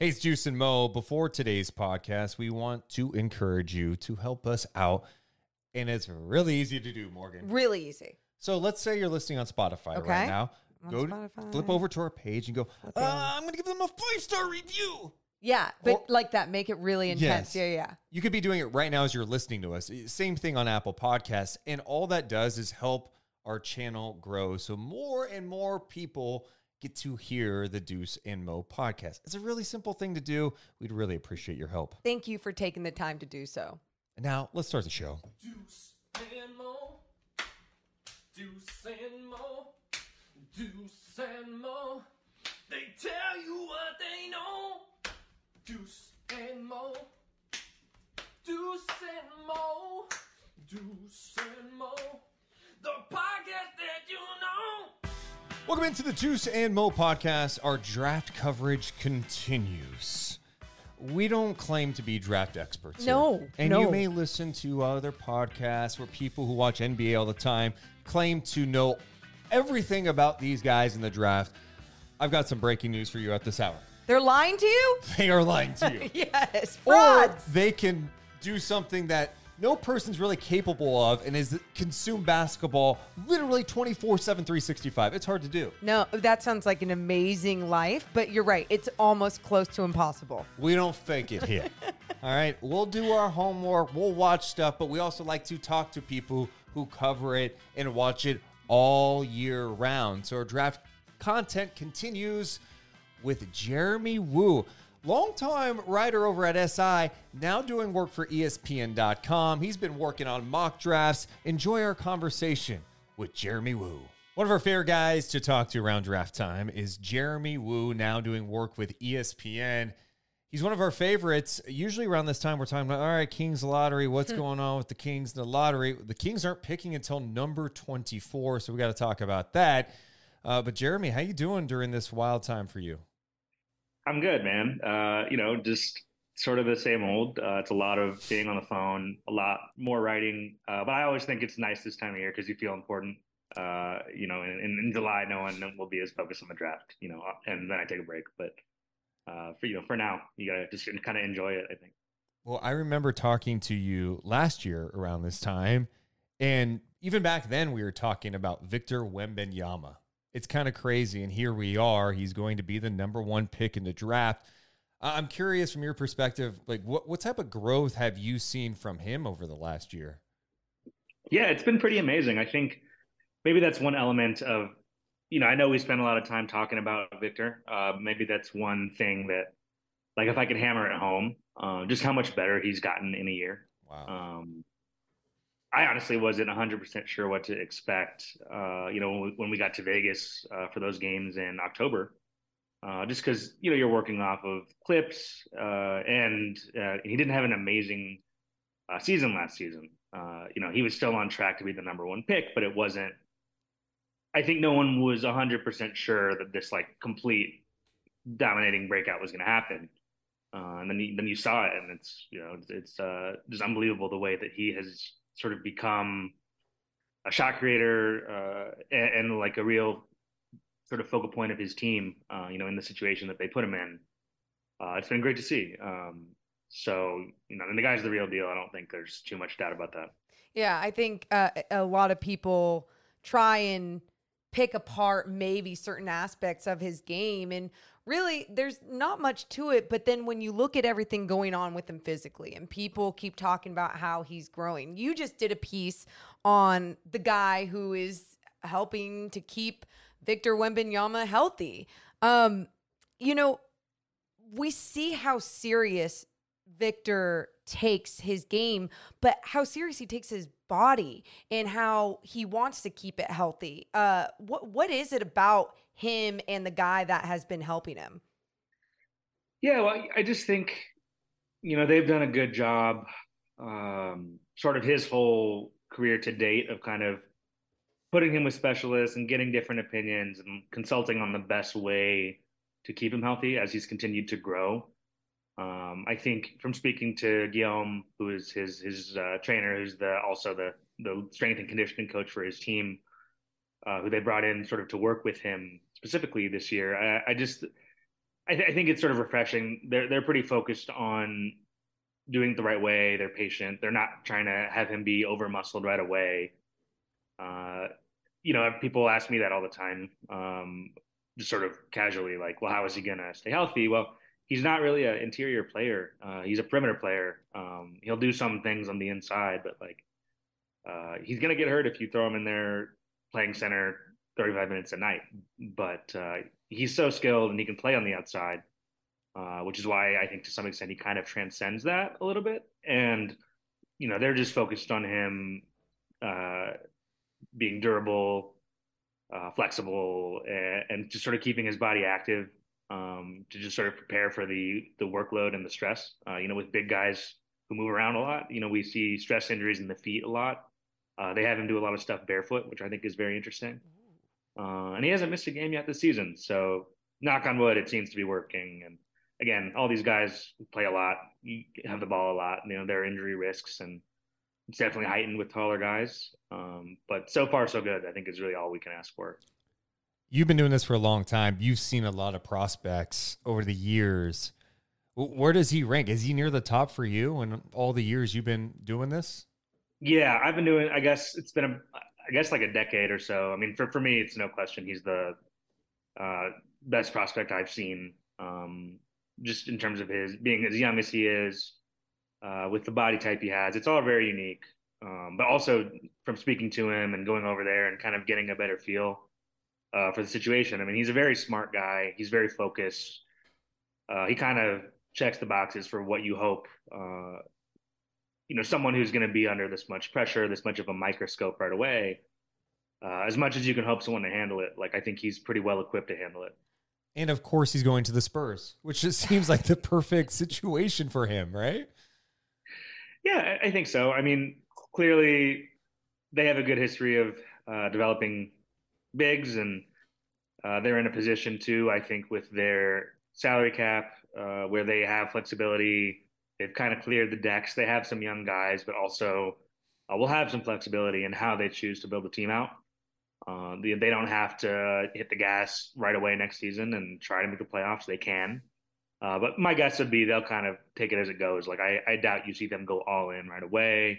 Hey, it's Deuce and Mo. Before today's podcast, we want to encourage you to help us out. And it's really easy to do, Morgan. Really easy. So let's say you're listening on Spotify Okay. right now. On Go to- Spotify. flip over to our page and go, uh. I'm going to give them a five star review. Yeah, but Or- like that, make it really intense. Yes. Yeah, yeah. You could be doing it right now as you're listening to us. Same thing on Apple Podcasts. And all that does is help our channel grow. So more and more people get to hear the Deuce and Mo podcast. It's a really simple thing to do. We'd really appreciate your help. Thank you for taking the time to do so. And now let's start the show. Deuce and Mo. Deuce and Mo. Deuce and Mo. They tell you what they know. Deuce and Mo. Deuce and Mo. Deuce and Mo. The podcast that you know. Welcome into the Deuce and Mo podcast. Our draft coverage continues. We don't claim to be draft experts. here. No, And no. you may listen to other podcasts where people who watch NBA all the time claim to know everything about these guys in the draft. I've got some breaking news for you at this hour. They're lying to you? They are lying to you. yes, or frauds. they can do something that no person's really capable of and is consume basketball literally 24 7 365 it's hard to do No, that sounds like an amazing life, but you're right. It's almost close to impossible. We don't fake it here. All right. We'll do our homework. We'll watch stuff, but we also like to talk to people who cover it and watch it all year round. So our draft content continues with Jeremy Woo, longtime writer over at SI, now doing work for ESPN.com. He's been working on mock drafts. Enjoy our conversation with Jeremy Woo. One of our favorite guys to talk to around draft time is Jeremy Woo, now doing work with ESPN. He's one of our favorites. Usually around this time, we're talking about, all right, Kings lottery. What's going on with the Kings the lottery? The Kings aren't picking until number 24, so we got to talk about that. Uh, but Jeremy, how you doing during this wild time for you? I'm good, man. Uh, you know, just sort of the same old. Uh, it's a lot of being on the phone, a lot more writing. Uh, but I always think it's nice this time of year because you feel important. Uh, you know, in, in July, no one will be as focused on the draft. You know, and then I take a break. But uh, for you know, for now, you gotta just kind of enjoy it. I think. Well, I remember talking to you last year around this time, and even back then we were talking about Victor Wembanyama. It's kind of crazy, and here we are. He's going to be the number one pick in the draft. I'm curious from your perspective, like what what type of growth have you seen from him over the last year? Yeah, it's been pretty amazing. I think maybe that's one element of, you know, I know we spent a lot of time talking about Victor. Uh, maybe that's one thing that, like, if I could hammer it home, uh, just how much better he's gotten in a year. Wow. Um, I honestly wasn't 100% sure what to expect, uh, you know, when we, when we got to Vegas uh, for those games in October. Uh, just because you know you're working off of clips, uh, and uh, he didn't have an amazing uh, season last season. You know, he was still on track to be the number one pick, but it wasn't. I think no one was 100% sure that this like complete dominating breakout was going to happen. And then you, then you saw it, and it's you know it's, it's just unbelievable the way that he has sort of become a shot creator uh, and, and like a real sort of focal point of his team. Uh, you know, in the situation that they put him in, uh, it's been great to see. Um, so you know, and the guy's the real deal. I don't think there's too much doubt about that. Yeah, I think uh, a lot of people try and pick apart maybe certain aspects of his game and really there's not much to it but then when you look at everything going on with him physically and people keep talking about how he's growing you just did a piece on the guy who is helping to keep Victor Wembanyama healthy um you know we see how serious Victor takes his game, but how serious he takes his body and how he wants to keep it healthy. Uh, what what is it about him and the guy that has been helping him? Yeah, well, I just think you know they've done a good job, um, sort of his whole career to date of kind of putting him with specialists and getting different opinions and consulting on the best way to keep him healthy as he's continued to grow. Um, I think from speaking to Guillaume, who is his his uh, trainer, who's the also the the strength and conditioning coach for his team, uh, who they brought in sort of to work with him specifically this year. I, I just I, th- I think it's sort of refreshing. They're they're pretty focused on doing it the right way. They're patient. They're not trying to have him be over muscled right away. Uh, you know, people ask me that all the time, um, just sort of casually, like, well, how is he gonna stay healthy? Well, he's not really an interior player. Uh, he's a perimeter player. Um, he'll do some things on the inside, but like, uh, he's gonna get hurt if you throw him in there playing center 35 minutes a night. But uh, he's so skilled and he can play on the outside, uh, which is why I think to some extent he kind of transcends that a little bit. And you know, they're just focused on him uh, being durable, uh, flexible, and, and, just sort of keeping his body active um, to just sort of prepare for the the workload and the stress. Uh, you know, with big guys who move around a lot, you know, we see stress injuries in the feet a lot. Uh, they have him do a lot of stuff barefoot, which I think is very interesting. Uh, and he hasn't missed a game yet this season. So, knock on wood, it seems to be working. And again, all these guys play a lot, you have the ball a lot. You know, their injury risks, and it's definitely heightened with taller guys. Um, but so far, so good. I think is really all we can ask for. You've been doing this for a long time. You've seen a lot of prospects over the years. Where does he rank? Is he near the top for you in all the years you've been doing this? Yeah, I've been doing. I guess it's been a, I guess like a decade or so. I mean, for for me, it's no question he's the uh, best prospect I've seen. Um, just in terms of his being as young as he is, uh, with the body type he has, it's all very unique. Um, but also from speaking to him and going over there and kind of getting a better feel uh, for the situation. I mean, he's a very smart guy. He's very focused. Uh, he kind of checks the boxes for what you hope uh, you know someone who's going to be under this much pressure, this much of a microscope right away. Uh, as much as you can hope someone to handle it, like I think he's pretty well equipped to handle it. And of course, he's going to the Spurs, which just seems like the perfect situation for him, right? Yeah, I think so. I mean, clearly they have a good history of uh, developing bigs, and uh, they're in a position too. I think with their salary cap, uh, where they have flexibility They've kind of cleared the decks. They have some young guys, but also uh, will have some flexibility in how they choose to build the team out. Uh, they, they don't have to hit the gas right away next season and try to make the playoffs. They can. Uh, but my guess would be they'll kind of take it as it goes. Like I, I doubt you see them go all in right away.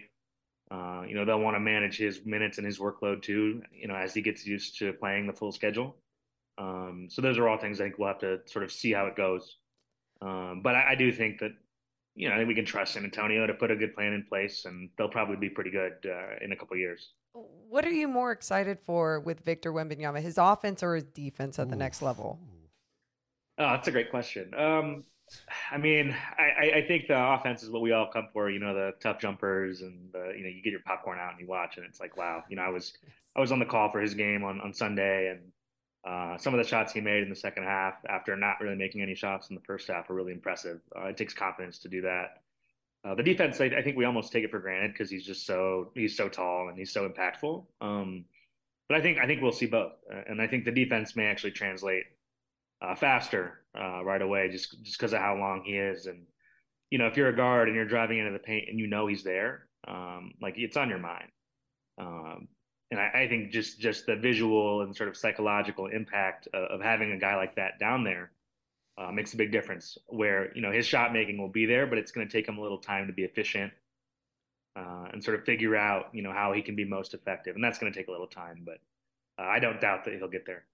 Uh, you know, they'll want to manage his minutes and his workload too, you know, as he gets used to playing the full schedule. Um, so those are all things I think we'll have to sort of see how it goes. Um, but I, I, do think that you know, I think we can trust San Antonio to put a good plan in place, and they'll probably be pretty good uh, in a couple years. What are you more excited for with Victor Wembanyama, his offense or his defense at Ooh. the next level? Oh, that's a great question. Um, I mean, I, I, think the offense is what we all come for. You know, the tough jumpers, and the, you know, you get your popcorn out and you watch, and it's like, wow. You know, I was I was on the call for his game on on Sunday, and uh, some of the shots he made in the second half, after not really making any shots in the first half, were really impressive. Uh, it takes confidence to do that. Uh, the defense, I, I, think we almost take it for granted because he's just so he's so tall and he's so impactful. Um, but I think I think we'll see both, uh, and I think the defense may actually translate uh, faster right away, just just because of how long he is. And you know, if you're a guard and you're driving into the paint and you know he's there, um, like it's on your mind. Um, and I, I, think just just the visual and sort of psychological impact of, of having a guy like that down there uh, makes a big difference. Where you know his shot making will be there, but it's going to take him a little time to be efficient uh, and sort of figure out you know how he can be most effective, and that's going to take a little time. But uh, I don't doubt that he'll get there.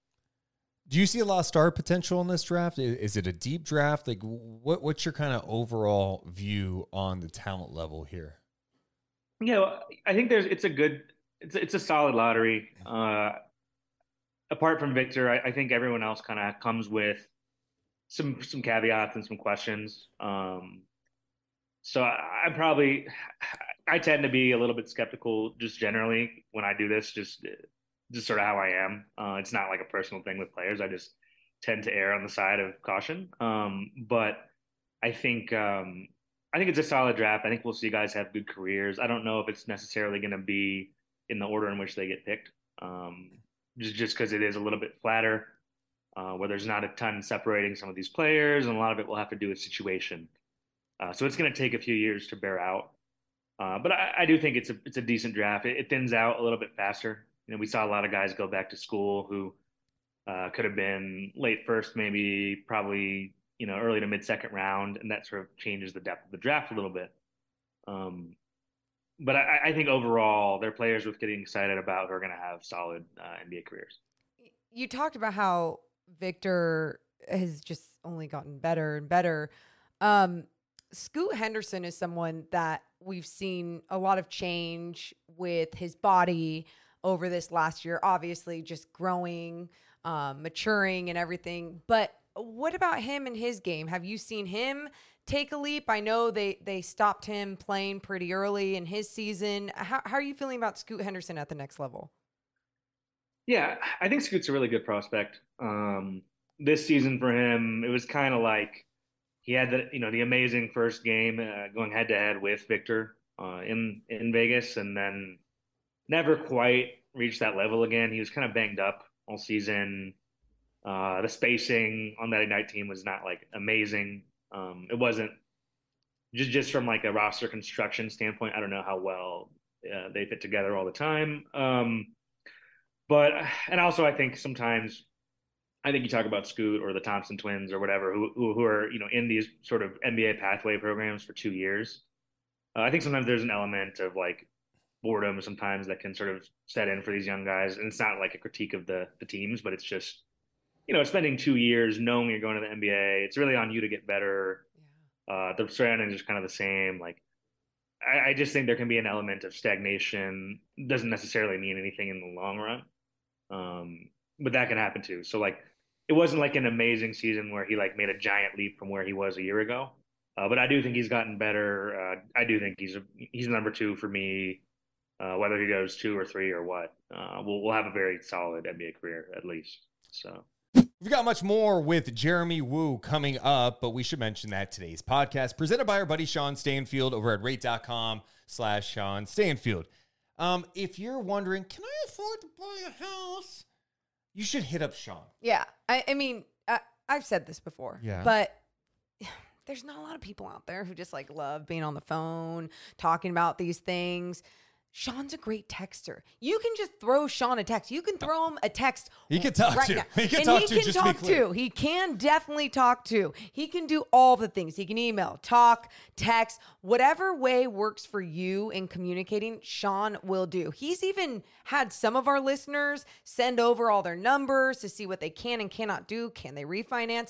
Do you see a lot of star potential in this draft? Is it a deep draft? Like, what what's your kind of overall view on the talent level here? Yeah, I think there's it's a good it's it's a solid lottery. Uh, apart from Victor, I, I think everyone else kind of comes with some some caveats and some questions. Um, so I, I, probably I tend to be a little bit skeptical just generally when I do this. Just just sort of how I am. Uh, it's not like a personal thing with players. I just tend to err on the side of caution. Um, but I think um, I think it's a solid draft. I think we'll see guys have good careers. I don't know if it's necessarily going to be in the order in which they get picked. Um, just because it is a little bit flatter, uh, where there's not a ton separating some of these players, and a lot of it will have to do with situation. Uh, so it's going to take a few years to bear out. Uh, but I, I, do think it's a it's a decent draft. It, it, thins out a little bit faster. You know, we saw a lot of guys go back to school who uh, could have been late first, maybe probably you know, early to mid second round, and that sort of changes the depth of the draft a little bit. Um, but I, I think overall, they're players worth getting excited about who are going to have solid uh, NBA careers. You talked about how Victor has just only gotten better and better. Um, Scoot Henderson is someone that we've seen a lot of change with his body over this last year. Obviously, just growing, um, maturing, and everything. But what about him and his game? Have you seen him take a leap? I know they they stopped him playing pretty early in his season. How, how are you feeling about Scoot Henderson at the next level? Yeah, I think Scoot's a really good prospect. Um, this season for him, it was kind of like he had the you know the amazing first game uh, going head to head with Victor uh, in in Vegas, and then never quite reached that level again. He was kind of banged up all season. Uh, the spacing on that Ignite team was not like amazing. Um, it wasn't just just from like a roster construction standpoint. I don't know how well uh, they fit together all the time. Um, but and also I think sometimes I think you talk about Scoot or the Thompson twins or whatever who who, are you know in these sort of NBA pathway programs for two years. Uh, I think sometimes there's an element of like boredom sometimes that can sort of set in for these young guys, and it's not like a critique of the the teams, but it's just you know spending two years knowing you're going to the NBA. It's really on you to get better. Uh, the surroundings is kind of the same. Like I, I just think there can be an element of stagnation. Doesn't necessarily mean anything in the long run. Um, but that can happen too. So like, it wasn't like an amazing season where he like made a giant leap from where he was a year ago. Uh, but I do think he's gotten better. Uh, I do think he's a, he's number two for me. Uh, whether he goes two or three or what, uh, we'll we'll have a very solid NBA career at least. So. We've got much more with Jeremy Woo coming up, but we should mention that today's podcast presented by our buddy Sean Stanfield over at rate.com slash Sean Stanfield. Um, if you're wondering, can I afford to buy a house? You should hit up Sean. Yeah, I, I mean, I, I've said this before. Yeah. but there's not a lot of people out there who just like love being on the phone talking about these things. Sean's a great texter. You can just throw Sean a text. You can throw him a text. He can talk right to. now. He can and talk he to, can just talk to. He can definitely talk to. He can do all the things. He can email, talk, text, whatever way works for you in communicating. Sean will do. He's even had some of our listeners send over all their numbers to see what they can and cannot do. Can they refinance?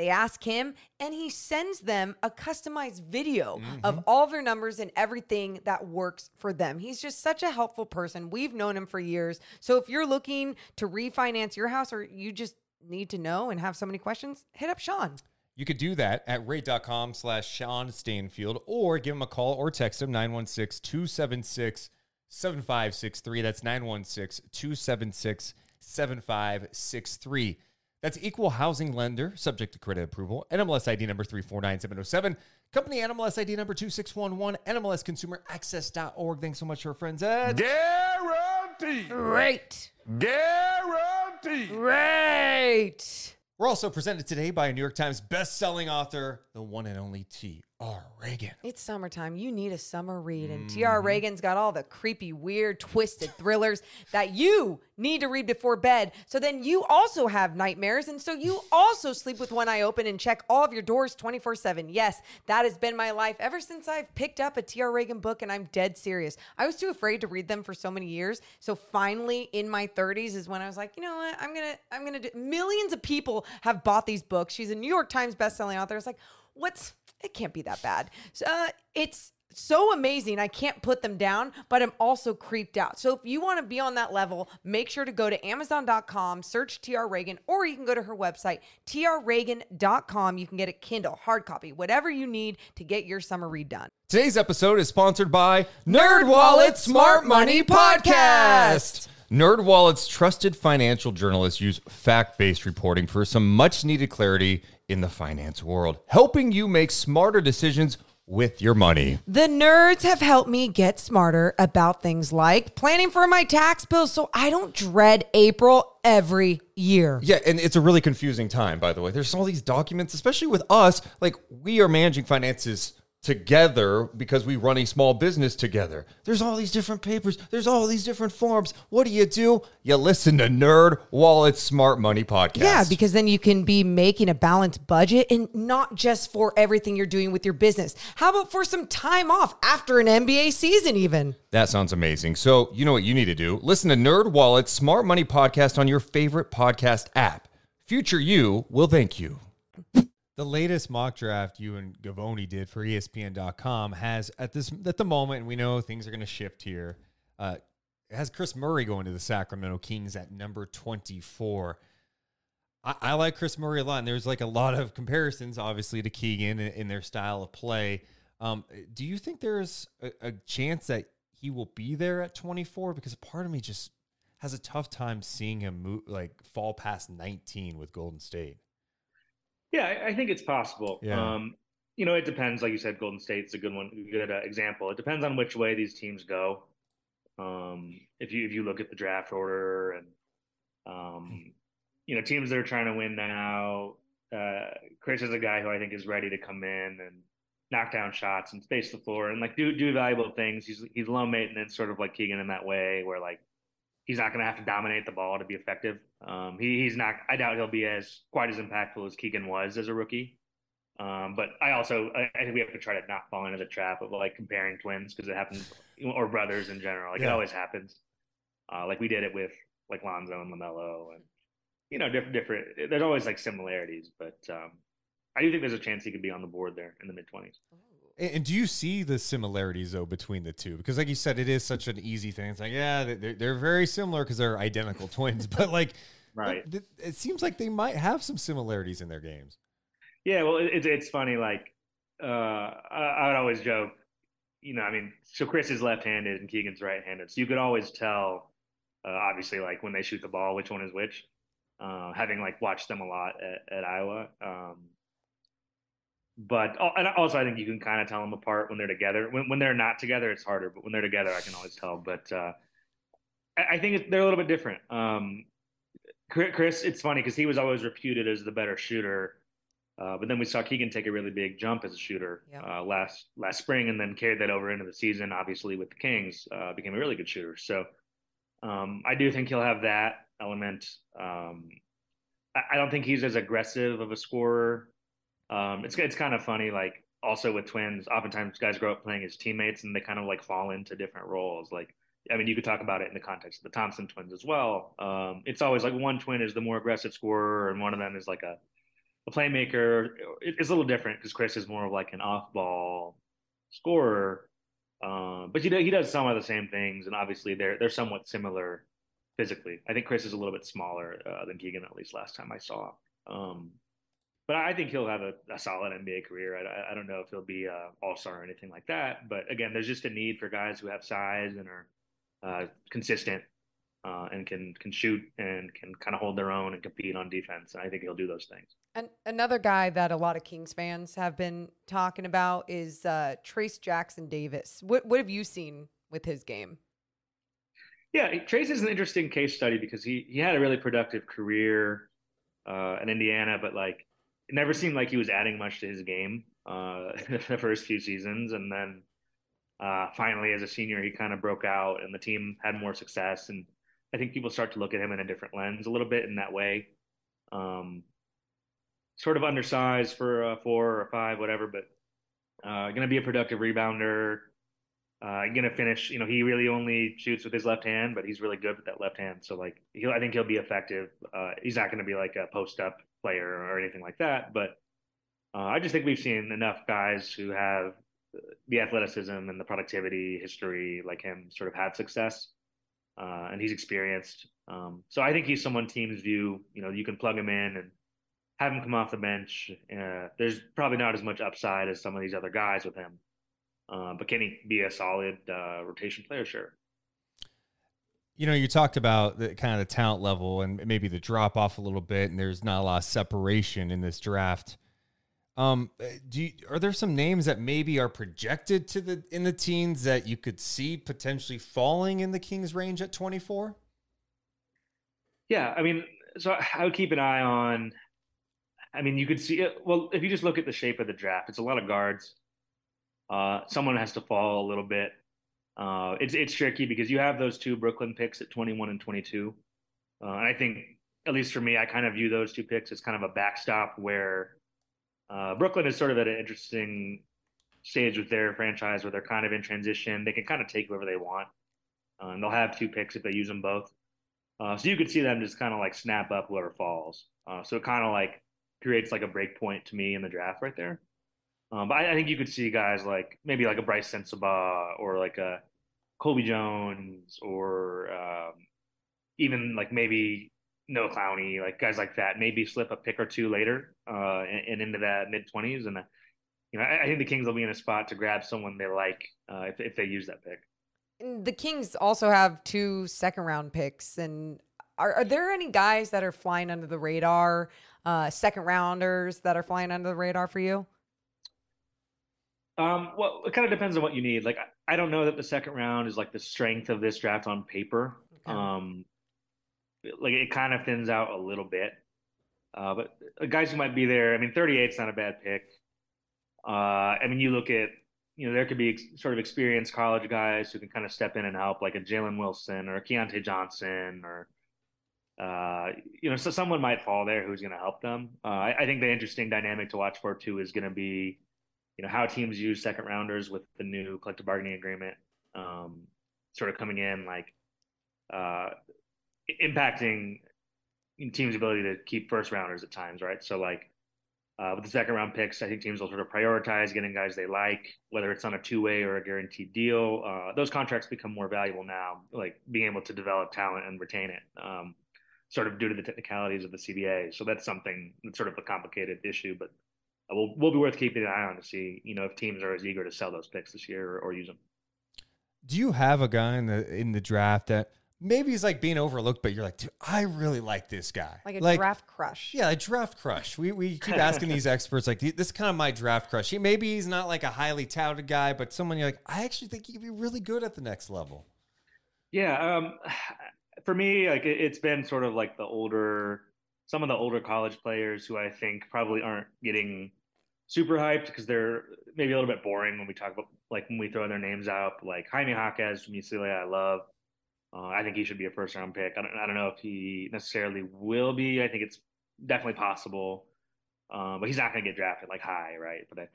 They ask him, and he sends them a customized video of mm-hmm. all their numbers and everything that works for them. He's just such a helpful person. We've known him for years. So if you're looking to refinance your house or you just need to know and have so many questions, hit up Sean. You could do that at rate.com slash Sean Stanfield or give him a call or text him 916 276 7563. That's 916 276 7563. That's equal housing lender, subject to credit approval. NMLS ID number 349707. Company NMLS ID number 2611. NMLSconsumeraccess.org. Thanks so much to our friends at Guaranteed. Great. Guaranteed. Great. We're also presented today by a New York Times best-selling author, the one and only T.R. Ragan. It's summertime. You need a summer read. And Mm-hmm. T.R. Ragan's got all the creepy, weird, twisted thrillers that you need to read before bed. So then you also have nightmares. And so you also sleep with one eye open and check all of your doors 24 7. Yes, that has been my life ever since I've picked up a T.R. Ragan book. And I'm dead serious. I was too afraid to read them for so many years. So finally, in my 30s, is when I was like, you know what? I'm going to, I'm going to do. Millions of people have bought these books. She's a New York Times bestselling author. It's like, what's it can't be that bad. So, uh, it's so amazing. I can't put them down, but I'm also creeped out. So if you want to be on that level, make sure to go to amazon.com, search TR Ragan, or you can go to her website, trreagan.com. You can get a Kindle, hard copy, whatever you need to get your summer read done. Today's episode is sponsored by Nerd NerdWallet Smart Money Podcast. NerdWallet's trusted financial journalists use fact-based reporting for some much-needed clarity in the finance world, helping you make smarter decisions with your money. The nerds have helped me get smarter about things like planning for my tax bills so I don't dread April every year. Yeah, and it's a really confusing time, by the way. There's all these documents, especially with us, like we are managing finances together because we run a small business together. There's all these different papers, there's all these different forms. What do you do? You listen to Nerd Wallet Smart Money podcast. Yeah, because then you can be making a balanced budget and not just for everything you're doing with your business. How about for some time off after an NBA season, even? that sounds amazing. So, you know what you need to do? Listen to NerdWallet Smart Money podcast on your favorite podcast app. Future you will thank you. The latest mock draft you and Givony did for ESPN.com has at this at the moment, we know things are going to shift here. Uh, has Kris Murray going to the Sacramento Kings at number twenty four. I, I like Kris Murray a lot, and there's like a lot of comparisons, obviously, to Keegan in, in their style of play. Um, do you think there's a, a chance that he will be there at 24? Because a part of me just has a tough time seeing him move, like fall past 19 with Golden State. Yeah, I, I think it's possible. Yeah. Um, you know, it depends. Like you said, Golden State's a good one, good uh, example. It depends on which way these teams go. Um, if you if you look at the draft order and um, you know teams that are trying to win now, uh, Kris is a guy who I think is ready to come in and knock down shots and space the floor and like do do valuable things. He's he's low maintenance, sort of like Keegan in that way, where like he's not going to have to dominate the ball to be effective. Um, he, he's not. I doubt he'll be as quite as impactful as Keegan was as a rookie. Um, but I also I, I think we have to try to not fall into the trap of like comparing twins because it happens or brothers in general. Like it always happens. Uh, like we did it with like Lonzo and LaMelo and you know different different. There's always like similarities, but um, I do think there's a chance he could be on the board there in the mid twenties. And, and do you see the similarities though between the two? Because like you said, it is such an easy thing. It's like yeah, they're, they're very similar because they're identical twins, but like Right. it, it seems like they might have some similarities in their games. Yeah, well, it, it's funny. Like, uh, I, I would always joke, you know, I mean, so Kris is left-handed and Keegan's right-handed, so you could always tell, uh, obviously, like when they shoot the ball, which one is which. Uh, having like watched them a lot at, at Iowa, um, but oh, and also I think you can kind of tell them apart when they're together. When when they're not together, it's harder, but when they're together, I can always tell. But uh, I, I think they're a little bit different. Um, Kris- it's funny because he was always reputed as the better shooter. Uh, but then we saw Keegan take a really big jump as a shooter Yeah. uh, last last spring, and then carried that over into the season. Obviously, with the Kings, uh, became a really good shooter. So um, I do think he'll have that element. Um, I, I don't think he's as aggressive of a scorer. Um, it's it's kind of funny, like also with twins. Oftentimes, guys grow up playing as teammates, and they kind of like fall into different roles. Like, I mean, you could talk about it in the context of the Thompson twins as well. Um, it's always like one twin is the more aggressive scorer, and one of them is like a a playmaker. It- It's a little different because Kris is more of like an off-ball scorer, um, but he he does some of the same things, and obviously they're they're somewhat similar physically. I think Kris is a little bit smaller uh, than Keegan, at least last time I saw. Um, but I think he'll have a, a solid NBA career. I, I- don't know if he'll be a All Star or anything like that, but again, there's just a need for guys who have size and are uh, consistent uh, and can can shoot and can kind of hold their own and compete on defense. And I think he'll do those things. And another guy that a lot of Kings fans have been talking about is uh, Trayce Jackson-Davis. What what have you seen with his game? Yeah, Trayce is an interesting case study because he he had a really productive career uh, in Indiana, but like it never seemed like he was adding much to his game uh, the first few seasons, and then uh, finally as a senior he kind of broke out, and the team had more success, and I think people start to look at him in a different lens a little bit in that way. Um, sort of undersized for a four or a five, whatever, but uh, going to be a productive rebounder. Uh, to finish. You know, he really only shoots with his left hand, but he's really good with that left hand. So like, he'll, I think he'll be effective. Uh, he's not to be like a post up player or anything like that. But uh, I just think we've seen enough guys who have the athleticism and the productivity history like him sort of had success, uh, and he's experienced. Um, so I think he's someone teams view. You know, you can plug him in and have him come off the bench. Uh, there's probably not as much upside as some of these other guys with him. Uh, but can he be a solid uh, rotation player? Sure. You know, you talked about the kind of the talent level and maybe the drop off a little bit, and there's not a lot of separation in this draft. Um, do you, are there some names that maybe are projected to the in the teens that you could see potentially falling in the Kings range at 24? Yeah, I mean, so I would keep an eye on. I mean, you could see it. Well, if you just look at the shape of the draft, it's a lot of guards. Uh, someone has to fall a little bit. Uh, it's it's tricky because you have those two Brooklyn picks at 21 and 22, uh, and I think at least for me, I kind of view those two picks as kind of a backstop where uh, Brooklyn is sort of at an interesting stage with their franchise where they're kind of in transition. They can kind of take whoever they want, uh, and they'll have two picks if they use them both. So you could see them just kind of like snap up whoever falls. So it kind of like creates like a break point to me in the draft right there. Um, but I, I, think you could see guys like maybe like a Brice Sensabaugh or like a Colby Jones or um, even like maybe Noah Clowney, like guys like that, maybe slip a pick or two later uh, and, and into that mid twenties. And uh, you know, I, I, think the Kings will be in a spot to grab someone they like uh, if if they use that pick. The Kings also have two second round picks, and are, are there any guys that are flying under the radar, uh, second rounders that are flying under the radar for you? Um, well, it kind of depends on what you need. Like, I, I don't know that the second round is like the strength of this draft on paper. Okay. Um, like it kind of thins out a little bit. Uh, but guys who might be there, I mean, 38 is not a bad pick. Uh, I mean, you look at, you know, there could be ex- sort of experienced college guys who can kind of step in and help, like a Jalen Wilson or a Keyontae Johnson, or, uh, you know, so someone might fall there who's going to help them. Uh, I, I, think the interesting dynamic to watch for too is going to be, you know, how teams use second rounders with the new collective bargaining agreement, um, sort of coming in like, uh, impacting teams' ability to keep first rounders at times, right? So like uh, with the second round picks, I think teams will sort of prioritize getting guys they like, whether it's on a two way or a guaranteed deal. Uh, those contracts become more valuable now, like being able to develop talent and retain it, um, sort of due to the technicalities of the CBA. So that's something that's sort of a complicated issue, but will will be worth keeping an eye on to see, you know, if teams are as eager to sell those picks this year or, or use them. Do you have a guy in the in the draft that maybe he's like being overlooked, but you're like, dude, I really like this guy. Like a like, draft crush. Yeah, a draft crush. We, we keep asking these experts, like, this is kind of my draft crush. He, maybe he's not like a highly touted guy, but someone you're like, I actually think he could be really good at the next level. Yeah. Um, for me, like, it, it's been sort of like the older, some of the older college players who I think probably aren't getting super hyped because they're maybe a little bit boring when we talk about, like, when we throw their names out, like Jaime Jaquez from UCLA, I love. Uh, I think he should be a first round pick. I don't, I don't know if he necessarily will be. I think it's definitely possible, uh, but he's not going to get drafted like high, right? But I,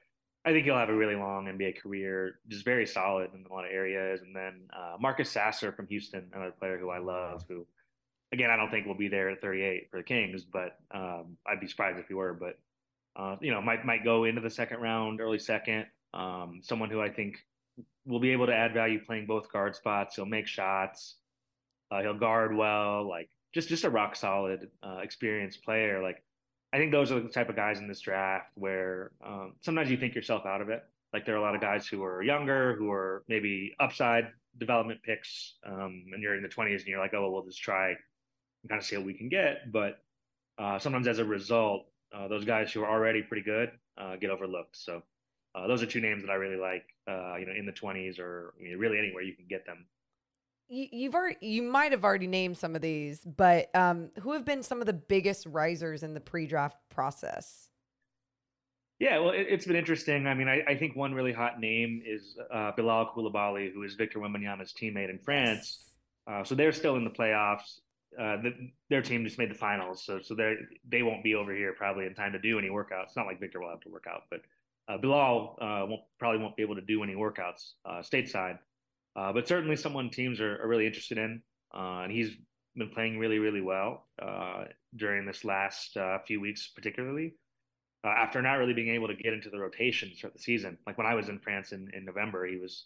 I, think he'll have a really long NBA career, just very solid in a lot of areas. And then uh, Marcus Sasser from Houston, another player who I love, who again I don't think will be there at 38 for the Kings, but um, I'd be surprised if he were. But uh, you know, might might go into the second round, early second. Um, someone who I think will be able to add value playing both guard spots. He'll make shots. Uh, he'll guard well, like just just a rock solid, uh, experienced player. Like I think those are the type of guys in this draft where um, sometimes you think yourself out of it. Like there are a lot of guys who are younger, who are maybe upside development picks, um, and you're in the 20s and you're like, oh, well, we'll just try and kind of see what we can get. But uh, sometimes as a result, uh, those guys who are already pretty good uh, get overlooked. So uh, those are two names that I really like. Uh, you know, in the 20s or I mean, really anywhere you can get them you, have already you might have already named some of these, but um, who have been some of the biggest risers in the pre-draft process? Yeah, well, it, has been interesting. I mean, I, I, think one really hot name is uh, Bilal Coulibaly, who is Victor Wembanyama's teammate in France. Uh, so they're still in the playoffs. Uh, the, their team just made the finals, so so they they won't be over here probably in time to do any workouts. Not like Victor will have to work out, but uh, Bilal uh, won't probably won't be able to do any workouts uh, stateside. Uh, but certainly someone teams are, are really interested in. Uh, and he's been playing really, really well uh, during this last uh, few weeks, particularly after not really being able to get into the rotation throughout the season. Like when I was in France in, in November, he was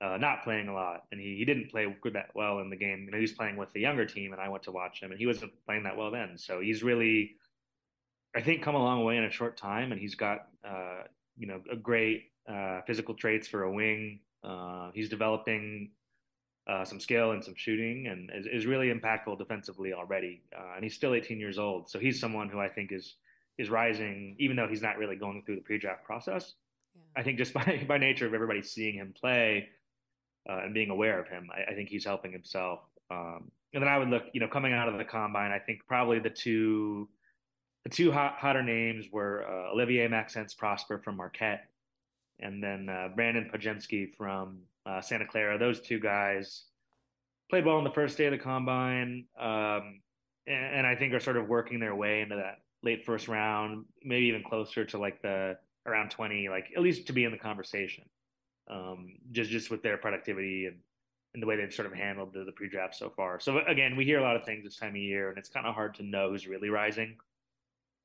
uh, not playing a lot, and he, he didn't play good that well in the game. You know, he was playing with the younger team, and I went to watch him, and he wasn't playing that well then. So he's really, I think, come a long way in a short time, and he's got you know a great physical traits for a wing. Uh, he's developing uh, some skill and some shooting and is, is really impactful defensively already. Uh, and he's still 18 years old. So he's someone who I think is is rising, even though he's not really going through the pre-draft process. Yeah. I think just by, by nature of everybody seeing him play uh, and being aware of him, I, I think he's helping himself. Um, and then I would look, you know, coming out of the combine, I think probably the two the two hot, hotter names were uh, Olivier Maxence Prosper from Marquette and then uh, Brandon Podziemski from uh, Santa Clara. Those two guys played well on the first day of the combine, um, and, and I think are sort of working their way into that late first round, maybe even closer to like the around 20, like at least to be in the conversation. Um, just just with their productivity and, and the way they've sort of handled the, the pre-draft so far. So again, we hear a lot of things this time of year, and it's kind of hard to know who's really rising.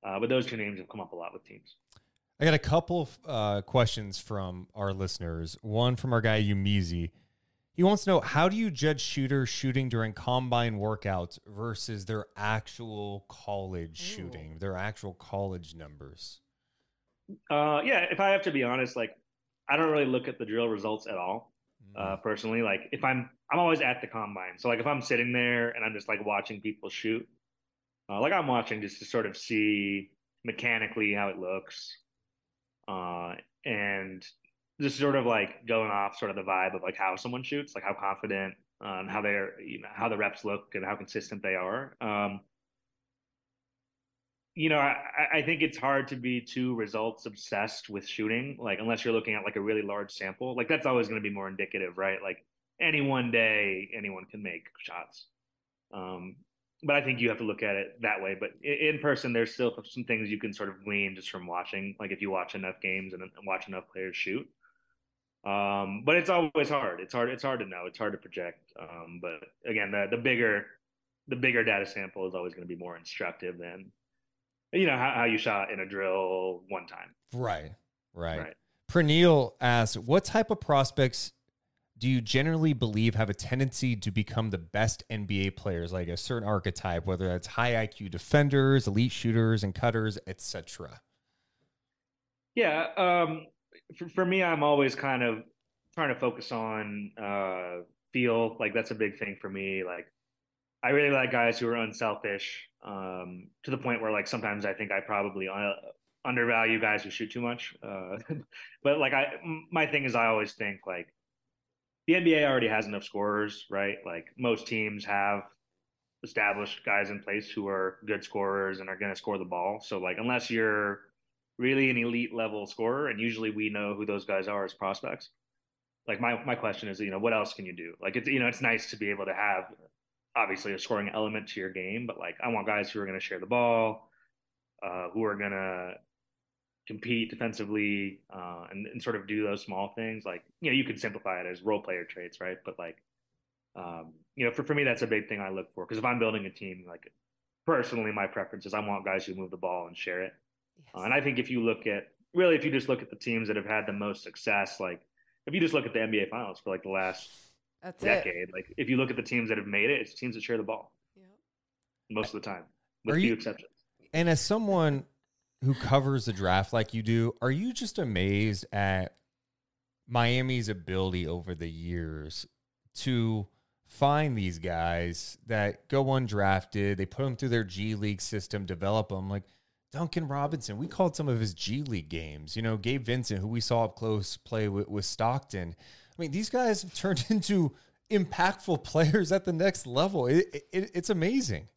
Uh, but those two names have come up a lot with teams. I got a couple of uh, questions from our listeners. One from our guy Umizi. He wants to know how do you judge shooters shooting during combine workouts versus their actual college shooting, their actual college numbers? Uh, yeah, if I have to be honest, like I don't really look at the drill results at all. Uh, personally, like if I'm, I'm always at the combine. So like if I'm sitting there and I'm just like watching people shoot, uh, like I'm watching just to sort of see mechanically how it looks, uh, and just sort of like going off sort of the vibe of like how someone shoots, like how confident, and how they're, you know, how the reps look and how consistent they are. Um, you know, I, I think it's hard to be too results obsessed with shooting, like unless you're looking at like a really large sample. Like that's always going to be more indicative, right? Like any one day, anyone can make shots. Um, but I think you have to look at it that way. But in person, there's still some things you can sort of glean just from watching. Like if you watch enough games and watch enough players shoot. Um, but it's always hard. It's hard. It's hard to know. It's hard to project. Um, but again, the the bigger the bigger data sample is always going to be more instructive than you know how, how you shot in a drill one time. Right, right. Right. Pernille asks, what type of prospects do you generally believe have a tendency to become the best NBA players, like a certain archetype, whether that's high IQ defenders, elite shooters, and cutters, etc.? Yeah. Um, for, for me, I'm always kind of trying to focus on uh, feel. Like that's a big thing for me. Like I really like guys who are unselfish um, to the point where like sometimes I think I probably uh, undervalue guys who shoot too much. Uh, but like I, my thing is I always think like the NBA already has enough scorers, right? Like most teams have established guys in place who are good scorers and are going to score the ball. So like unless you're really an elite level scorer, and usually we know who those guys are as prospects. Like my my question is, you know, what else can you do? Like it's you know, it's nice to be able to have obviously a scoring element to your game, but like I want guys who are going to share the ball, uh, who are going to compete defensively, uh, and, and sort of do those small things. Like you know, you could simplify it as role player traits, right? But like, um, you know, for for me, that's a big thing I look for because if I'm building a team, like personally, my preference is I want guys who move the ball and share it. Yes. Uh, and I think if you look at really, if you just look at the teams that have had the most success, like if you just look at the NBA Finals for like the last That's it. decade, like if you look at the teams that have made it, it's teams that share the ball Yep. most of the time, with Are few you- exceptions. And as someone who covers the draft like you do, are you just amazed at Miami's ability over the years to find these guys that go undrafted? They put them through their G League system, develop them. Like Duncan Robinson, we called some of his G League games. You know, Gabe Vincent, who we saw up close play with, with Stockton. I mean, these guys have turned into impactful players at the next level. It, it, it's amazing.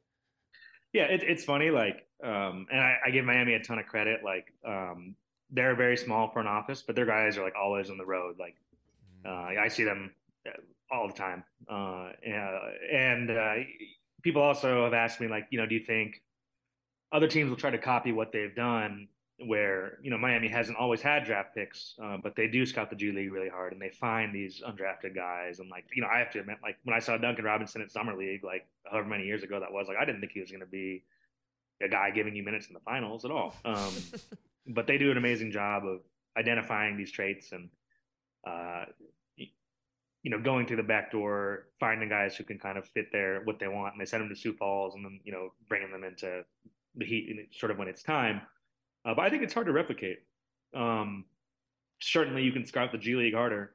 Yeah, it, it's funny. Like, um, and I, I give Miami a ton of credit. Like, um, they're a very small front office, but their guys are like always on the road. Like, uh, I see them uh, all the time. Uh, and uh, people also have asked me, like, you know, do you think other teams will try to copy what they've done? Where you know Miami hasn't always had draft picks, uh, but they do scout the G League really hard, and they find these undrafted guys. And like, you know, I have to admit, like when I saw Duncan Robinson at Summer League, like however many years ago that was, like I didn't think he was going to be a guy giving you minutes in the finals at all. Um, but they do an amazing job of identifying these traits and uh, you know going through the back door, finding guys who can kind of fit their what they want, and they send them to Sioux Falls, and then you know bringing them into the Heat sort of when it's time. Uh, but I think it's hard to replicate. Um, certainly, you can scout the G League harder,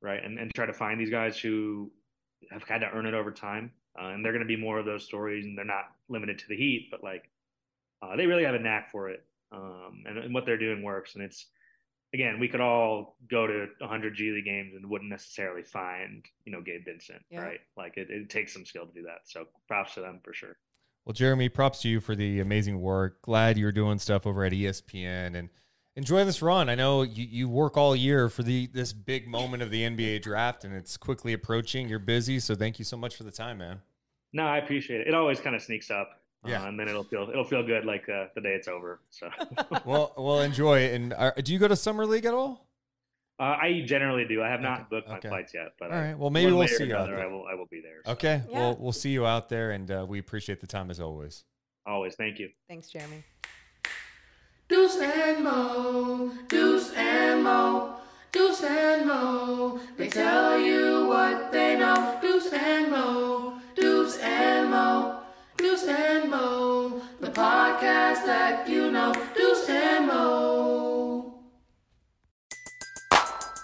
right, and and try to find these guys who have had to earn it over time, uh, and they're going to be more of those stories, and they're not limited to the Heat, but like uh, they really have a knack for it, um, and, and what they're doing works. And it's again, we could all go to 100 G League games and wouldn't necessarily find, you know, Gabe Vincent, Yeah. right? Like it, it takes some skill to do that. So props to them for sure. Well, Jeremy, props to you for the amazing work. Glad you're doing stuff over at ESPN and enjoy this run. I know you, you work all year for the this big moment of the NBA draft, and it's quickly approaching. You're busy, so thank you so much for the time, man. No, I appreciate it. It always kind of sneaks up. Yeah. Uh, and then it'll feel it'll feel good like uh, the day it's over. So well, well, enjoy it. And uh, do you go to summer league at all? Uh, I generally do. I have not Okay, booked my okay. flights yet, but all right. Well, maybe we'll see you out another, there. I will I will be there. so. Okay. Yeah. Well, we'll see you out there, and uh, we appreciate the time as always. Always, thank you. Thanks, Jeremy. Deuce and Mo, Deuce and Mo, Deuce and Mo. They tell you what they know. Deuce and Mo, Deuce and Mo, Deuce and Mo. The podcast that you know. Deuce and Mo.